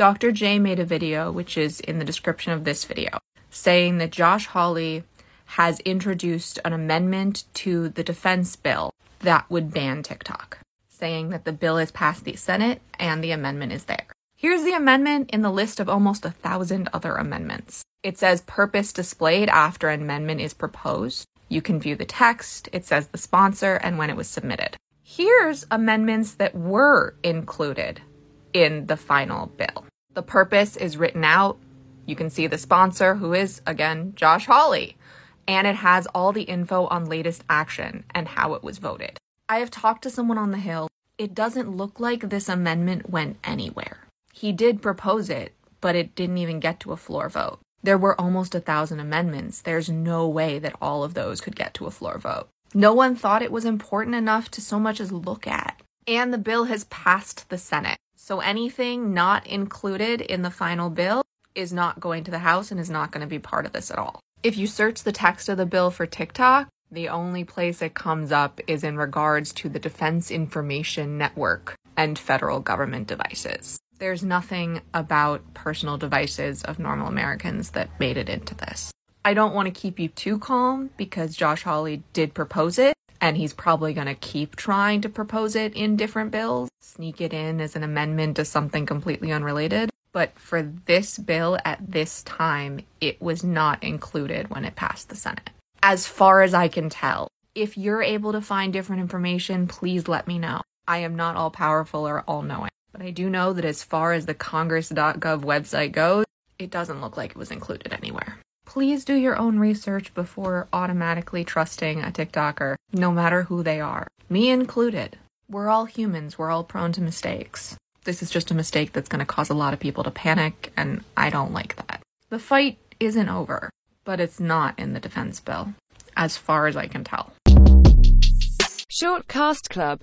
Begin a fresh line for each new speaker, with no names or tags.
Dr. J made a video, which is in the description of this video, saying that Josh Hawley has introduced an amendment to the defense bill that would ban TikTok, saying that the bill has passed the Senate and the amendment is there. Here's the amendment in the list of almost a thousand other amendments. It says purpose displayed after an amendment is proposed. You can view the text, it says the sponsor, and when it was submitted. Here's amendments that were included in the final bill. The purpose is written out. You can see the sponsor, who is, again, Josh Hawley. And it has all the info on latest action and how it was voted. I have talked to someone on the Hill. It doesn't look like this amendment went anywhere. He did propose it, but it didn't even get to a floor vote. There were almost a thousand amendments. There's no way that all of those could get to a floor vote. No one thought it was important enough to so much as look at. And the bill has passed the Senate. So anything not included in the final bill is not going to the House and is not going to be part of this at all. If you search the text of the bill for TikTok, the only place it comes up is in regards to the Defense Information Network and federal government devices. There's nothing about personal devices of normal Americans that made it into this. I don't want to keep you too calm because Josh Hawley did propose it, and he's probably going to keep trying to propose it in different bills, sneak it in as an amendment to something completely unrelated. But for this bill at this time, it was not included when it passed the Senate. As far as I can tell, if you're able to find different information, please let me know. I am not all powerful or all knowing, but I do know that as far as the congress.gov website goes, it doesn't look like it was included anywhere please do your own research before automatically trusting a TikToker, no matter who they are, me included. We're all humans, we're all prone to mistakes. This is just a mistake that's going to cause a lot of people to panic, and I don't like that. The fight isn't over, but it's not in the defense bill, as far as I can tell.
Short Cast Club